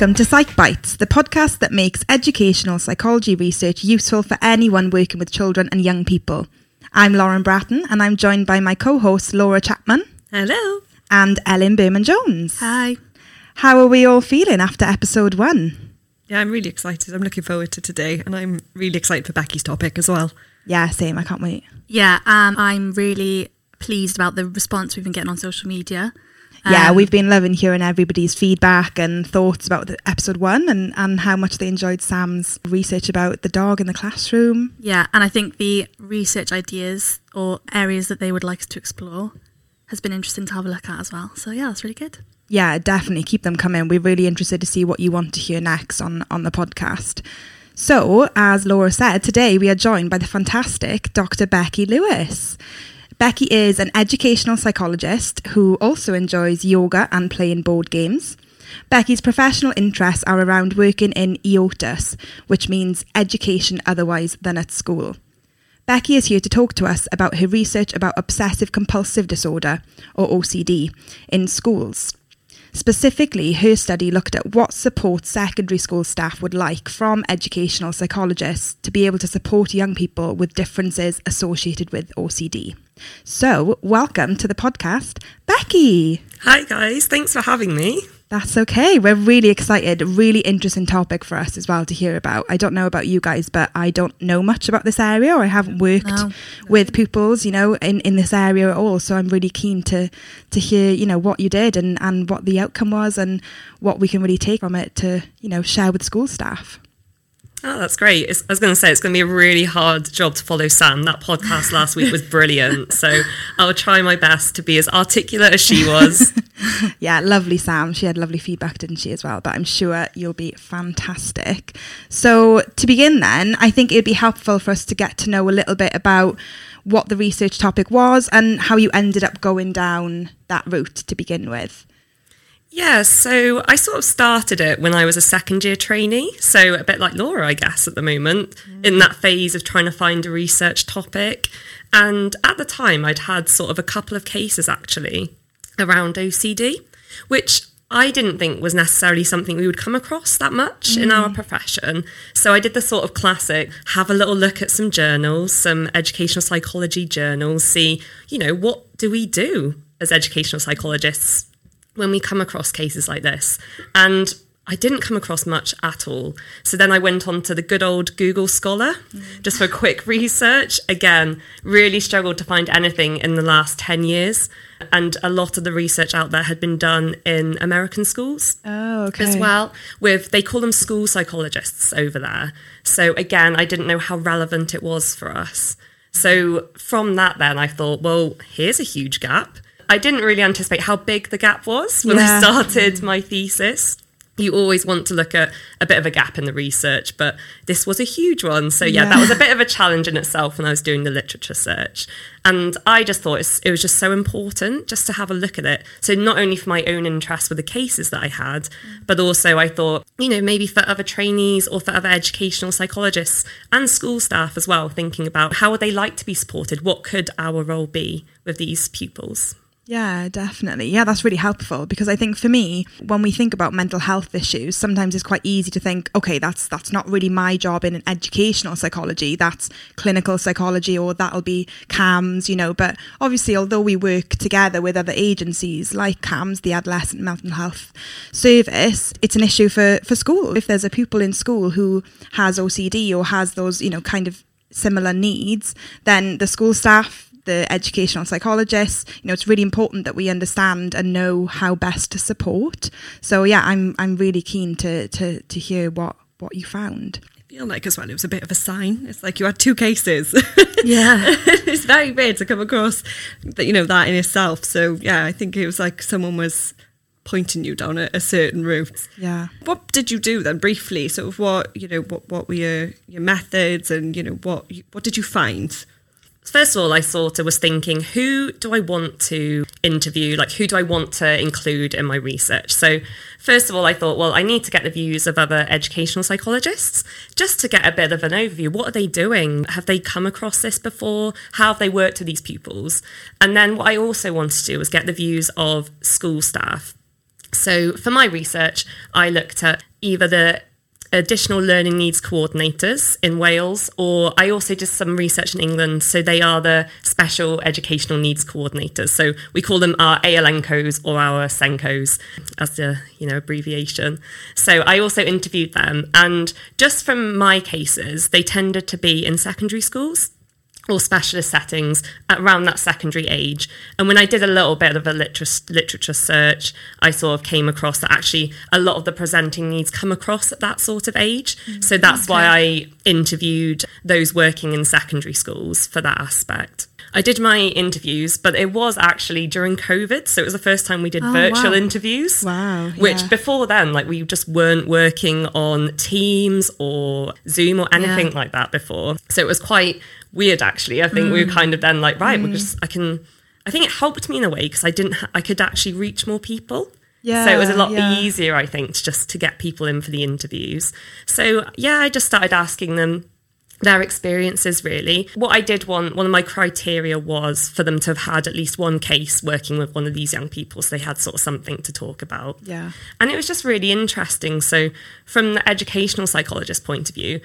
Welcome to Psych Bites, the podcast that makes educational psychology research useful for anyone working with children and young people. I'm Lauren Bratton, and I'm joined by my co host Laura Chapman. Hello. And Ellen Berman Jones. Hi. How are we all feeling after episode one? Yeah, I'm really excited. I'm looking forward to today, and I'm really excited for Becky's topic as well. Yeah, same. I can't wait. Yeah, um, I'm really pleased about the response we've been getting on social media. Yeah, Um, we've been loving hearing everybody's feedback and thoughts about the episode one and, and how much they enjoyed Sam's research about the dog in the classroom. Yeah, and I think the research ideas or areas that they would like us to explore has been interesting to have a look at as well. So yeah, that's really good. Yeah, definitely keep them coming. We're really interested to see what you want to hear next on, on the podcast. So, as Laura said, today we are joined by the fantastic Dr. Becky Lewis. Becky is an educational psychologist who also enjoys yoga and playing board games. Becky's professional interests are around working in EOTAS, which means education otherwise than at school. Becky is here to talk to us about her research about obsessive compulsive disorder, or OCD, in schools. Specifically, her study looked at what support secondary school staff would like from educational psychologists to be able to support young people with differences associated with OCD. So, welcome to the podcast, Becky. Hi, guys. Thanks for having me. That's okay. We're really excited. Really interesting topic for us as well to hear about. I don't know about you guys, but I don't know much about this area or I haven't worked No. with pupils, you know, in, in this area at all. So I'm really keen to to hear, you know, what you did and, and what the outcome was and what we can really take from it to, you know, share with school staff. Oh, that's great. It's, I was going to say it's going to be a really hard job to follow Sam. That podcast last week was brilliant. So I'll try my best to be as articulate as she was. Yeah, lovely Sam. She had lovely feedback, didn't she, as well? But I'm sure you'll be fantastic. So, to begin, then, I think it'd be helpful for us to get to know a little bit about what the research topic was and how you ended up going down that route to begin with. Yeah, so I sort of started it when I was a second year trainee. So a bit like Laura, I guess, at the moment, in that phase of trying to find a research topic. And at the time, I'd had sort of a couple of cases actually around OCD, which I didn't think was necessarily something we would come across that much in our mm. profession. So I did the sort of classic have a little look at some journals, some educational psychology journals, see, you know, what do we do as educational psychologists when we come across cases like this. And I didn't come across much at all. So then I went on to the good old Google Scholar just for quick research. Again, really struggled to find anything in the last 10 years. And a lot of the research out there had been done in American schools Oh, okay. as well with they call them school psychologists over there so again i didn't know how relevant it was for us so from that then i thought well here's a huge gap i didn't really anticipate how big the gap was when Yeah. i started my thesis you always want to look at a bit of a gap in the research, but this was a huge one. So, yeah, Yeah. that was a bit of a challenge in itself when I was doing the literature search. And I just thought it's, it was just so important just to have a look at it. So, not only for my own interest with the cases that I had, but also I thought, you know, maybe for other trainees or for other educational psychologists and school staff as well, thinking about how would they like to be supported? What could our role be with these pupils? Yeah, definitely. Yeah, that's really helpful because I think for me, when we think about mental health issues, sometimes it's quite easy to think, okay, that's that's not really my job in an educational psychology. That's clinical psychology, or that'll be CAMHS, you know. But obviously, although we work together with other agencies like CAMHS, the Adolescent Mental Health Service, it's an issue for for school. If there's a pupil in school who has OCD or has those, you know, kind of similar needs, then the school staff the educational psychologists you know it's really important that we understand and know how best to support so yeah i'm i'm really keen to to to hear what what you found I feel like as well it was a bit of a sign. It's like you had two cases. Yeah. it's very weird to come across that you know that in itself. So yeah, I think it was like someone was pointing you down a, a certain route. yeah What did you do then briefly? Sort of what you know what what were your your methods and you know what what did you find? First of all, I sort of was thinking, who do I want to interview? Like, who do I want to include in my research? So, first of all, I thought, well, I need to get the views of other educational psychologists just to get a bit of an overview. What are they doing? Have they come across this before? How have they worked with these pupils? And then what I also wanted to do was get the views of school staff. So, for my research, I looked at either the additional learning needs coordinators in Wales, or I also did some research in England. So they are the special educational needs coordinators. So we call them our ALNCOs or our SENCOs as the you know abbreviation. So I also interviewed them, and just from my cases, they tended to be in secondary schools or specialist settings around that secondary age. And when I did a little bit of a literature, literature search, I sort of came across that actually a lot of the presenting needs come across at that sort of age. Mm, so that's okay. why I interviewed those working in secondary schools for that aspect. I did my interviews, but it was actually during COVID. So it was the first time we did oh, virtual wow. interviews. Wow. Which before then, like we just weren't working on Teams or Zoom or anything yeah. like that before. So it was quite weird actually. I think mm. we were mm. kind of then like, right, mm. we're just, I can, I think it helped me in a way because I didn't, ha- I could actually reach more people. Yeah, so it was a lot yeah. easier, I think, to just to get people in for the interviews. So yeah, I just started asking them their experiences really. What I did want, one of my criteria was for them to have had at least one case working with one of these young people so they had sort of something to talk about. Yeah. And it was just really interesting. So from the educational psychologist point of view,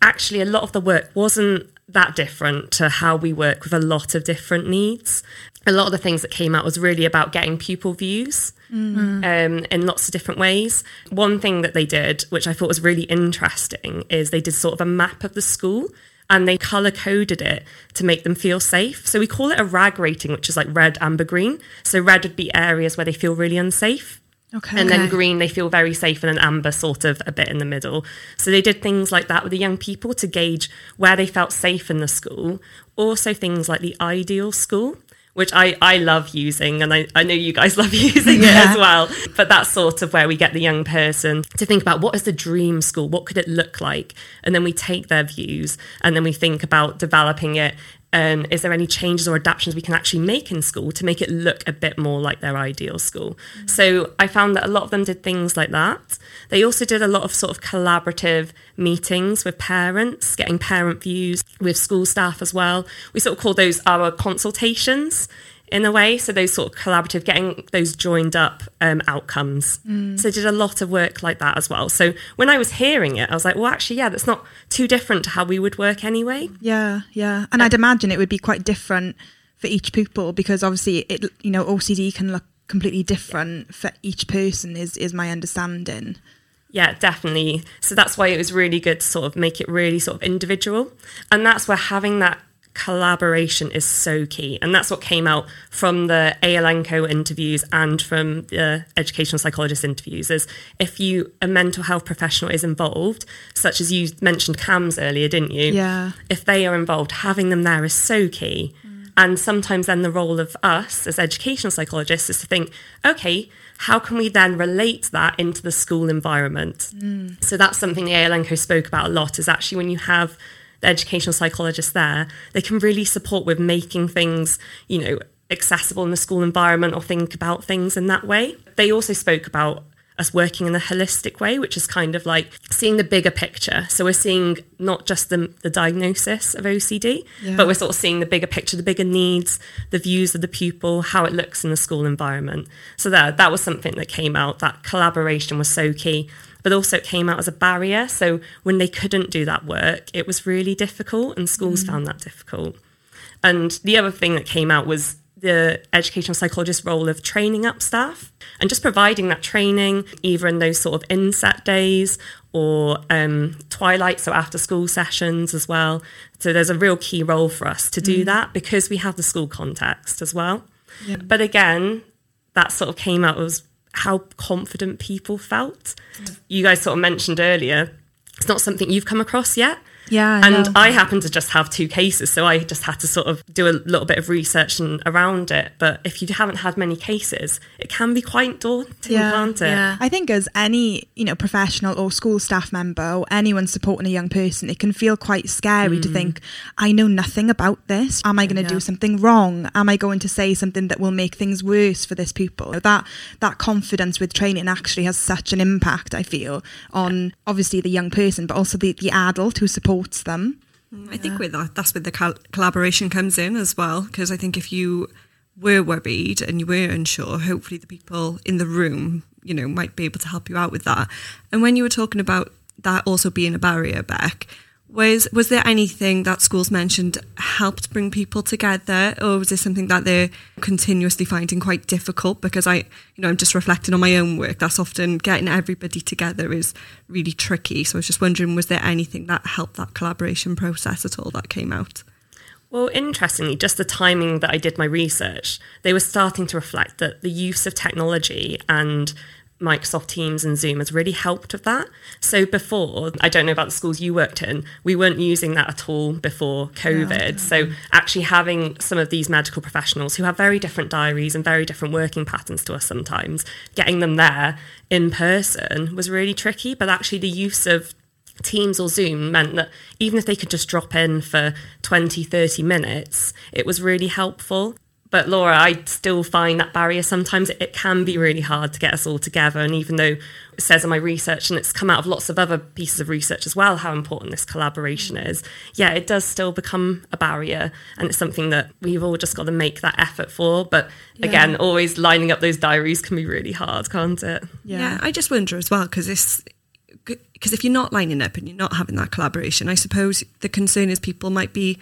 actually a lot of the work wasn't that different to how we work with a lot of different needs. A lot of the things that came out was really about getting pupil views mm-hmm. um, in lots of different ways. One thing that they did, which I thought was really interesting, is they did sort of a map of the school and they color coded it to make them feel safe. So we call it a RAG rating, which is like red, amber, green. So red would be areas where they feel really unsafe. Okay. And okay. then green, they feel very safe, and then amber, sort of a bit in the middle. So they did things like that with the young people to gauge where they felt safe in the school. Also, things like the ideal school, which I, I love using, and I, I know you guys love using yeah. it as well. But that's sort of where we get the young person to think about what is the dream school? What could it look like? And then we take their views and then we think about developing it um, is there any changes or adaptations we can actually make in school to make it look a bit more like their ideal school? Mm-hmm. So I found that a lot of them did things like that. They also did a lot of sort of collaborative meetings with parents, getting parent views with school staff as well. We sort of call those our consultations in a way. So those sort of collaborative, getting those joined up um, outcomes. Mm. So did a lot of work like that as well. So when I was hearing it, I was like, well, actually, yeah, that's not too different to how we would work anyway. Yeah, yeah. And I'd imagine it would be quite different for each pupil because obviously it, you know, OCD can look completely different for each person. Is is my understanding. Yeah, definitely. So that's why it was really good to sort of make it really sort of individual. And that's where having that collaboration is so key. And that's what came out from the ALNCO interviews and from the educational psychologist interviews is if you a mental health professional is involved, such as you mentioned CAMHS earlier, didn't you? Yeah. If they are involved, having them there is so key. Mm. And sometimes then the role of us as educational psychologists is to think, okay, how can we then relate that into the school environment? Mm. So that's something the ALNCO spoke about a lot is actually when you have the educational psychologists there, they can really support with making things, you know, accessible in the school environment or think about things in that way. They also spoke about us working in a holistic way, which is kind of like seeing the bigger picture. So we're seeing not just the, the diagnosis of OCD, yeah. but we're sort of seeing the bigger picture, the bigger needs, the views of the pupil, how it looks in the school environment. So that that was something that came out. That collaboration was so key but also it came out as a barrier. So when they couldn't do that work, it was really difficult, and schools mm. found that difficult. And the other thing that came out was the educational psychologist role of training up staff and just providing that training either in those sort of inset days or um, twilight, so after school sessions as well. So there's a real key role for us to do mm. that because we have the school context as well. Yeah. But again, that sort of came out as how confident people felt. You guys sort of mentioned earlier, it's not something you've come across yet. Yeah. and I happen to just have two cases, so I just had to sort of do a little bit of research and around it. But if you haven't had many cases, it can be quite daunting, yeah, can't it? Yeah. I think as any, you know, professional or school staff member or anyone supporting a young person, it can feel quite scary mm. to think, I know nothing about this. Am I going to yeah. do something wrong? Am I going to say something that will make things worse for this pupil? That that confidence with training actually has such an impact, I feel, on obviously the young person, but also the, the adult who supports them. I think with that, that's where the col- collaboration comes in as well. Because I think if you were worried and you were unsure, hopefully the people in the room you know, might be able to help you out with that. And when you were talking about that also being a barrier Beck, was was there anything that schools mentioned helped bring people together, or was this something that they're continuously finding quite difficult? Because I, you know, I'm just reflecting on my own work. That's often getting everybody together is really tricky. So I was just wondering, was there anything that helped that collaboration process at all that came out? Well, interestingly, just the timing that I did my research, they were starting to reflect that the use of technology and Microsoft Teams and Zoom has really helped with that. So before, I don't know about the schools you worked in, we weren't using that at all before COVID. So actually having some of these medical professionals who have very different diaries and very different working patterns to us sometimes, getting them there in person was really tricky. But actually the use of Teams or Zoom meant that even if they could just drop in for 20, 30 minutes, it was really helpful. But Laura, I still find that barrier sometimes it, it, can be really hard to get us all together. And even though it says in my research, and it's come out of lots of other pieces of research as well, how important this collaboration mm. is, yeah, it does still become a barrier. And it's something that we've all just got to make that effort for. But yeah. again, always lining up those diaries can be really hard, can't it? Yeah, yeah I just wonder as well, because it's because if you're not lining up and you're not having that collaboration, I suppose the concern is people might be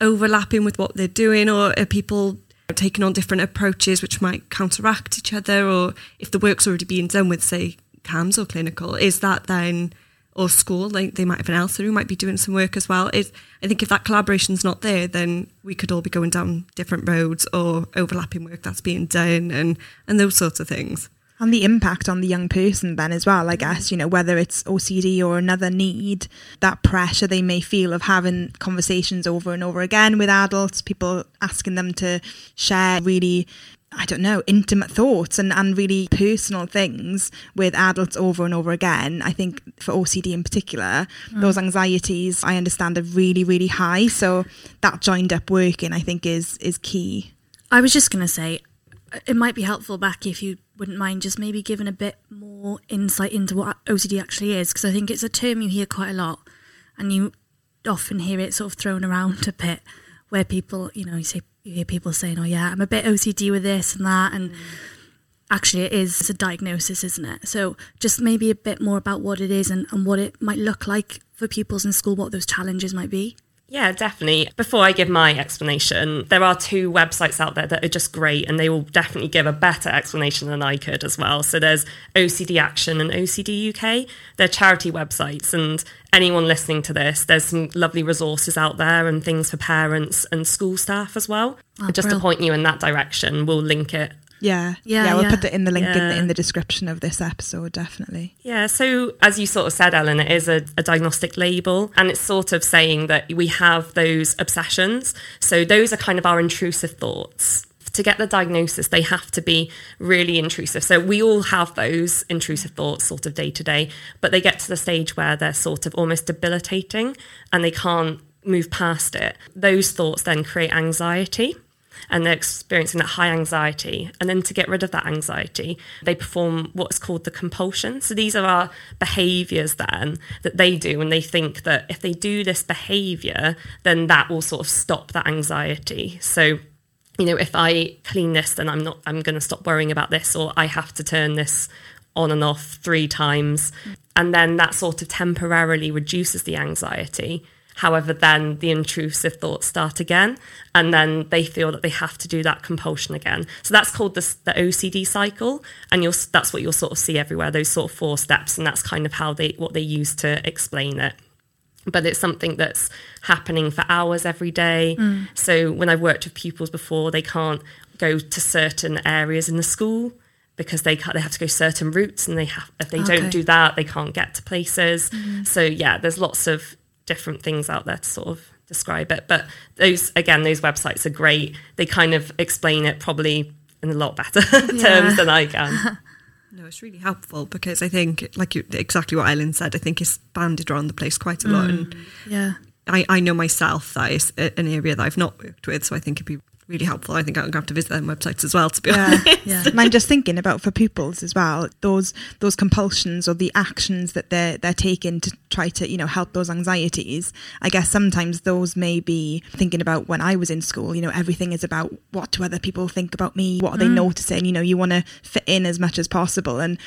overlapping with what they're doing, or are people taking on different approaches which might counteract each other, or if the work's already being done with, say, CAMHS or clinical, is that then, or school, like they might have an ELSA who might be doing some work as well. Is I think if that collaboration's not there, then we could all be going down different roads or overlapping work that's being done and, and those sorts of things. And the impact on the young person, then, as well, I guess, you know, whether it's OCD or another need, that pressure they may feel of having conversations over and over again with adults, people asking them to share really I don't know, intimate thoughts and, and really personal things with adults over and over again. I think for OCD in particular, mm. those anxieties I understand are really, really high. So that joined up working I think is is key. I was just gonna say it might be helpful Beck if you wouldn't mind just maybe giving a bit more insight into what OCD actually is, because I think it's a term you hear quite a lot, and you often hear it sort of thrown around a bit, where people, you know, you say you hear people saying, "Oh yeah, I'm a bit OCD with this and that," and actually it is a diagnosis, isn't it? So just maybe a bit more about what it is and, and what it might look like for pupils in school, what those challenges might be. Yeah, definitely. Before I give my explanation, there are two websites out there that are just great and they will definitely give a better explanation than I could as well. So there's OCD Action and OCD UK. They're charity websites and anyone listening to this, there's some lovely resources out there and things for parents and school staff as well. Oh, just to point you in that direction, we'll link it yeah, yeah, yeah. We'll yeah. put it in the link yeah. in, the, in, the, description of this episode, definitely. Yeah. So as you sort of said, Ellen, it is a, a, diagnostic label, and it's sort of saying that we have those obsessions. So those are kind of our intrusive thoughts. To get the diagnosis, they have to be really intrusive. So we all have those intrusive thoughts, sort of day to day, but they get to the stage where they're sort of almost debilitating, and they can't move past it. Those thoughts then create anxiety and they're experiencing that high anxiety. And then to get rid of that anxiety, they perform what's called the compulsion. So these are our behaviors then that they do, and they think that if they do this behavior, then that will sort of stop that anxiety. So you know, if I clean this, then I'm not, I'm going to stop worrying about this, or I have to turn this on and off three times. And then that sort of temporarily reduces the anxiety. However, then the intrusive thoughts start again, and then they feel that they have to do that compulsion again. So that's called the, the OCD cycle, and you'll, that's what you'll sort of see everywhere. Those sort of four steps, and that's kind of how they what they use to explain it. But it's something that's happening for hours every day. Mm. So when I've worked with pupils before, they can't go to certain areas in the school because they they have to go certain routes, and they have if they okay. don't do that, they can't get to places. Mm. So yeah, there's lots of different things out there to sort of describe it. But those, again, those websites are great. They kind of explain it probably in a lot better terms than I can. No, it's really helpful because I think, like you, exactly what Ellen said, I think it's banded around the place quite a lot. Mm, and yeah, I, I know myself that is an area that I've not worked with, so I think it'd be really helpful. I think I'm going to have to visit them websites as well, to be yeah, honest. Yeah. and I'm just thinking about for pupils as well, those those compulsions or the actions that they're they're taking to try to you know help those anxieties. I guess sometimes those may be thinking about when i was in school you know everything is about what do other people think about me what are they mm. noticing? You know you want to fit in as much as possible. And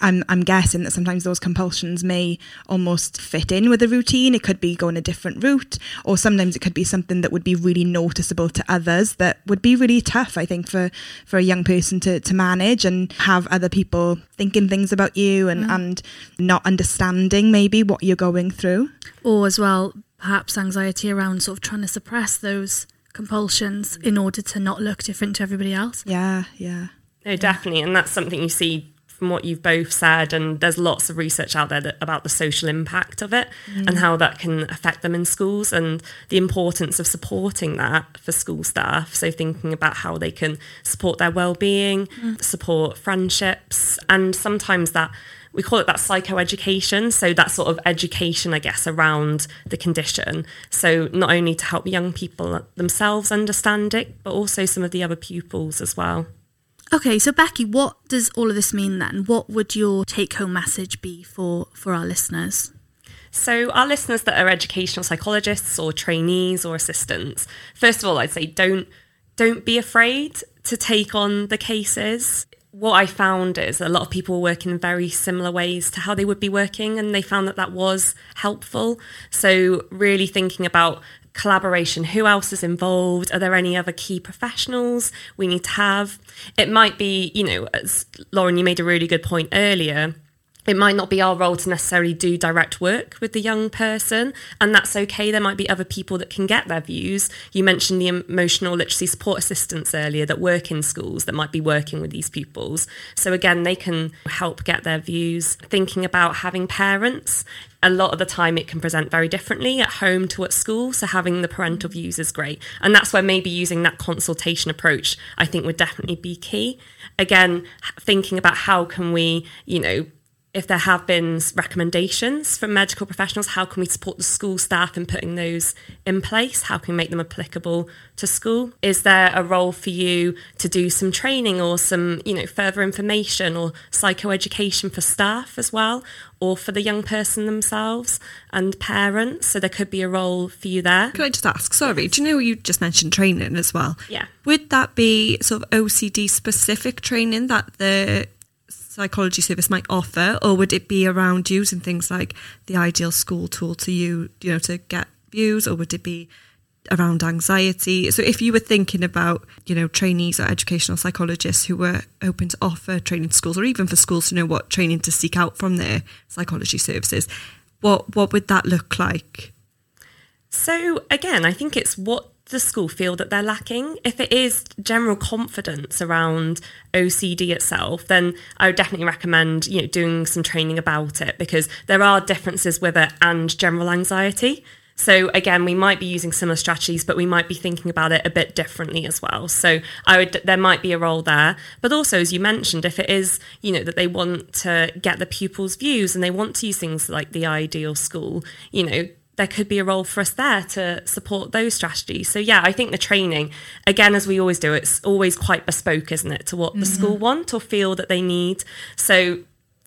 I'm, I'm guessing that sometimes those compulsions may almost fit in with the routine. It could be going a different route, or sometimes it could be something that would be really noticeable to others that would be really tough, I think, for, for a young person to, to manage and have other people thinking things about you and, mm. and not understanding maybe what you're going through. Or as well, perhaps anxiety around sort of trying to suppress those compulsions in order to not look different to everybody else. Yeah, yeah. No, definitely. And that's something you see from what you've both said. And there's lots of research out there that, about the social impact of it and mm. how that can affect them in schools and the importance of supporting that for school staff. So, thinking about how they can support their well-being, mm. support friendships, and sometimes that we call it that psychoeducation. So that sort of education, I guess, around the condition. So not only to help young people themselves understand it, but also some of the other pupils as well. Okay, so Becky, what does all of this mean then? What would your take-home message be for for our listeners? So, our listeners that are educational psychologists or trainees or assistants, first of all, I'd say don't don't be afraid to take on the cases. What I found is a lot of people work in very similar ways to how they would be working, and they found that that was helpful. So, really thinking about collaboration who else is involved are there any other key professionals we need to have it might be you know as lauren you made a really good point earlier it might not be our role to necessarily do direct work with the young person, and that's okay. There might be other people that can get their views. You mentioned the emotional literacy support assistants earlier that work in schools that might be working with these pupils. So, again, they can help get their views. Thinking about having parents, a lot of the time it can present very differently at home to at school. So, having the parental views is great. And that's where maybe using that consultation approach, I think, would definitely be key. Again, thinking about how can we, you know, if there have been recommendations from medical professionals, how can we support the school staff in putting those in place? How can we make them applicable to school? Is there a role for you to do some training or some, you know, further information or psychoeducation for staff as well, or for the young person themselves and parents? So there could be a role for you there. Could I just ask, sorry, do you know you just mentioned training as well? Yeah. Would that be sort of OCD specific training that the psychology service might offer, or would it be around using things like the ideal school tool to you, you know, to get views, or would it be around anxiety? So if you were thinking about, you know, trainees or educational psychologists who were open to offer training to schools, or even for schools to know what training to seek out from their psychology services, what what would that look like? So again, I think it's what the school feel that they're lacking. If it is general confidence around OCD itself, then I would definitely recommend you know doing some training about it because there are differences with it and general anxiety. So again, we might be using similar strategies, but we might be thinking about it a bit differently as well. So I would there might be a role there, but also as you mentioned, if it is you know that they want to get the pupils' views and they want to use things like the ideal school, you know there could be a role for us there to support those strategies. So yeah, I think the training, again, as we always do, it's always quite bespoke, isn't it, to what the mm-hmm. school want or feel that they need. So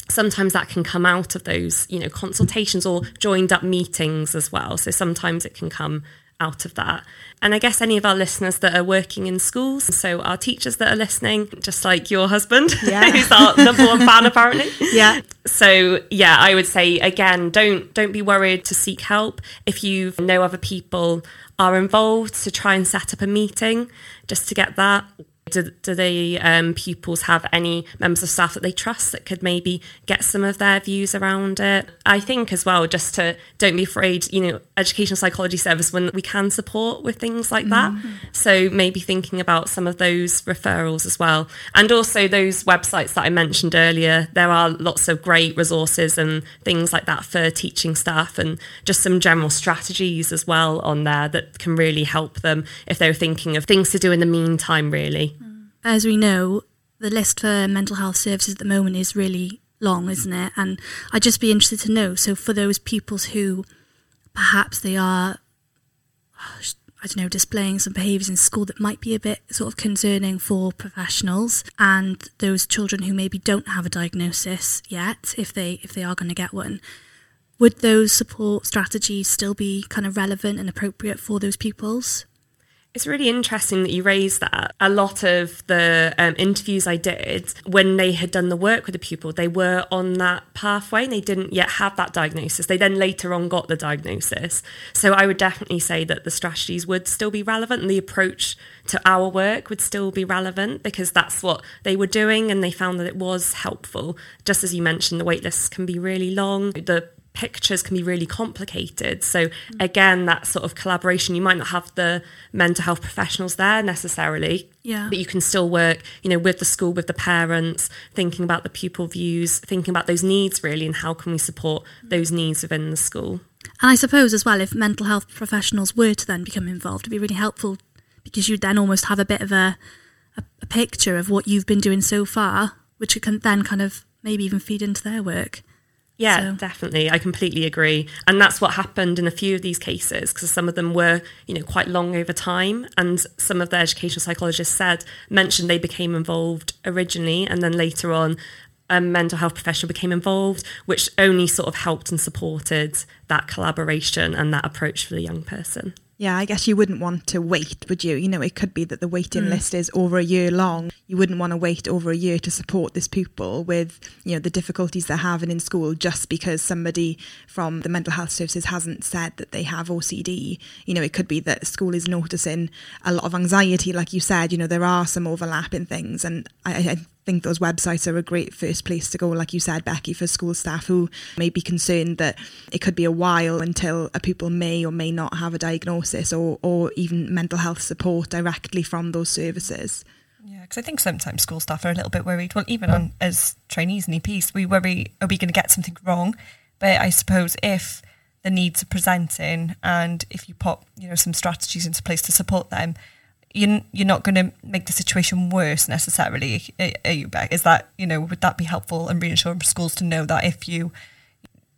sometimes that can come out of those, you know, consultations or joined up meetings as well. So sometimes it can come out of that. And I guess any of our listeners that are working in schools, so our teachers that are listening, just like your husband, Yeah. who's our number one fan apparently. Yeah. So yeah, I would say again, don't don't be worried to seek help. If you know other people are involved, to try and set up a meeting just to get that. Do, do the um, pupils have any members of staff that they trust that could maybe get some of their views around it? I think as well, just to don't be afraid, you know, educational psychology service when we can support with things like that. So maybe thinking about some of those referrals as well. And also those websites that I mentioned earlier, there are lots of great resources and things like that for teaching staff and just some general strategies as well on there that can really help them if they're thinking of things to do in the meantime, really. As we know, the list for mental health services at the moment is really long, isn't it? And I'd just be interested to know. So, for those pupils who perhaps they are, I don't know, displaying some behaviours in school that might be a bit sort of concerning for professionals, and those children who maybe don't have a diagnosis yet, if they if they are going to get one, would those support strategies still be kind of relevant and appropriate for those pupils? It's really interesting that you raised that. A lot of the um, interviews I did, when they had done the work with the pupil, they were on that pathway and they didn't yet have that diagnosis. They then later on got the diagnosis. So I would definitely say that the strategies would still be relevant and the approach to our work would still be relevant because that's what they were doing and they found that it was helpful. Just as you mentioned, the wait lists can be really long. The pictures can be really complicated. So again, that sort of collaboration, you might not have the mental health professionals there necessarily, Yeah. but you can still work, you know, with the school, with the parents, thinking about the pupil views, thinking about those needs really, and how can we support those needs within the school. And I suppose as well, if mental health professionals were to then become involved, it'd be really helpful because you'd then almost have a bit of a, a, a picture of what you've been doing so far, which can then kind of maybe even feed into their work. Yeah, So- definitely. I completely agree. And that's what happened in a few of these cases because some of them were, you know, quite long over time. And some of the educational psychologists said, mentioned they became involved originally and then later on a mental health professional became involved, which only sort of helped and supported that collaboration and that approach for the young person. Yeah, I guess you wouldn't want to wait, would you? You know, it could be that the waiting mm. list is over a year long. You wouldn't want to wait over a year to support this pupil with, you know, the difficulties they're having in school just because somebody from the mental health services hasn't said that they have OCD. You know, it could be that school is noticing a lot of anxiety, like you said. You know, there are some overlapping things, and I, I think those websites are a great first place to go, like you said, Becky, for school staff who may be concerned that it could be a while until a pupil may or may not have a diagnosis or, or even mental health support directly from those services. Yeah, because I think sometimes school staff are a little bit worried. Well, even on, as trainees and EPs, we worry, are we going to get something wrong? But I suppose if the needs are presenting and if you put, you know, some strategies into place to support them, you're, you're not going to make the situation worse necessarily. Are- are you, Beck? Is that, you know, would that be helpful and reassuring for schools to know that if you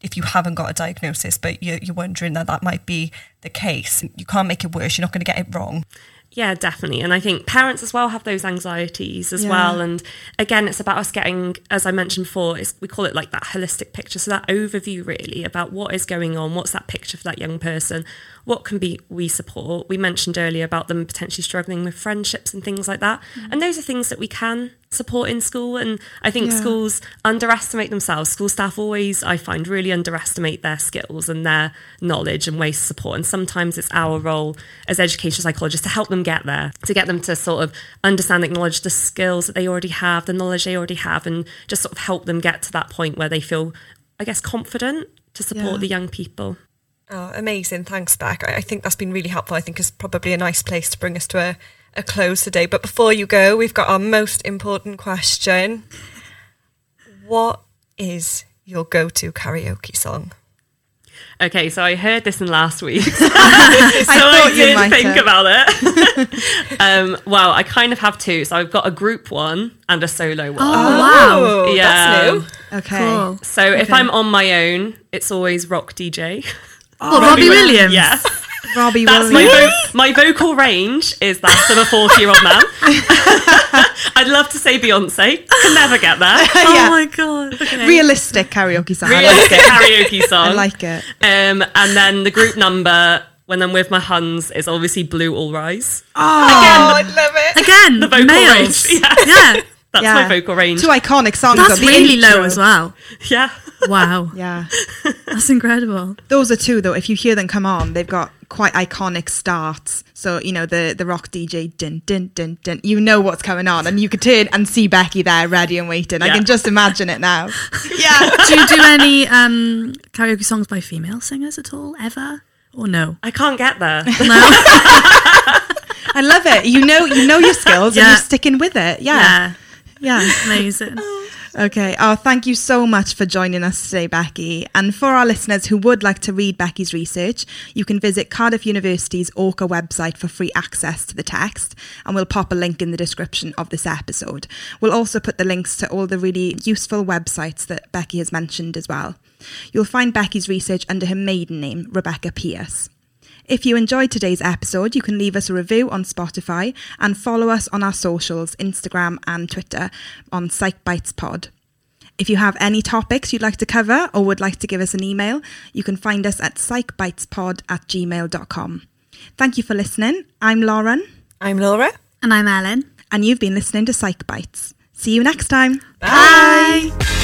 if you haven't got a diagnosis, but you're, you're wondering that that might be the case, you can't make it worse. You're not going to get it wrong. Yeah, definitely. And I think parents as well have those anxieties as Yeah. well. And again, it's about us getting, as I mentioned before, it's, we call it like that holistic picture. So that overview really about what is going on, what's that picture for that young person, what can be we support. We mentioned earlier about them potentially struggling with friendships and things like that. Mm. And those are things that we can support in school. And I think Yeah. schools underestimate themselves. School staff always, I find, really underestimate their skills and their knowledge and ways to support. And sometimes it's our role as educational psychologists to help them get there, to get them to sort of understand, acknowledge the skills that they already have, the knowledge they already have, and just sort of help them get to that point where they feel, I guess, confident to support Yeah. the young people. Oh, amazing. Thanks, Beck. I I think that's been really helpful. I think it's probably a nice place to bring us to a, a close today. But before you go, we've got our most important question. What is your go to karaoke song? Okay, so I heard this in last week. so I I, thought you did might think have. about it. um, well, I kind of have two. So I've got a group one and a solo one. Oh, wow. Yeah. That's new. Okay. Cool. So if I'm on my own, it's always rock DJ. Oh, Robbie Williams. Yes. Robbie That's my, Williams. vo- my vocal range is that of a 40 year old man. I'd love to say Beyonce. Can never get there. Oh Yeah. my god. Okay. Realistic karaoke song. I like Realistic it. karaoke song. I like it. Um, and then the group number when I'm with my Huns is obviously Blue All Rise. Oh, Oh, I love it. Again, The vocal males. range. Yeah. Yeah. That's yeah. my vocal range. Two iconic songs. That's though. The really low as well. Yeah. Wow. Yeah. That's incredible. Those are two though. If you hear them come on, they've got quite iconic starts. So you know the the rock DJ, din din din din. You know what's coming on, and you could turn and see Becky there, ready and waiting. I can just imagine it now. yeah. Do you do any um, karaoke songs by female singers at all, ever? Or no? I can't get there. No? I love it. You know, you know your skills, and Yeah. you're sticking with it. Yeah. yeah. Yeah. Amazing. Okay. Oh, thank you so much for joining us today, Becky. And for our listeners who would like to read Becky's research, you can visit Cardiff University's Orca website for free access to the text, and we'll pop a link in the description of this episode. We'll also put the links to all the really useful websites that Becky has mentioned as well. You'll find Becky's research under her maiden name, Rebecca Pierce. If you enjoyed today's episode, you can leave us a review on Spotify and follow us on our socials, Instagram and Twitter on PsychBitesPod. If you have any topics you'd like to cover or would like to give us an email, you can find us at psychbitespod at gmail.com. Thank you for listening. I'm Lauren, I'm Laura. And I'm Ellen. and you've been listening to Psych Bites. See you next time. Bye.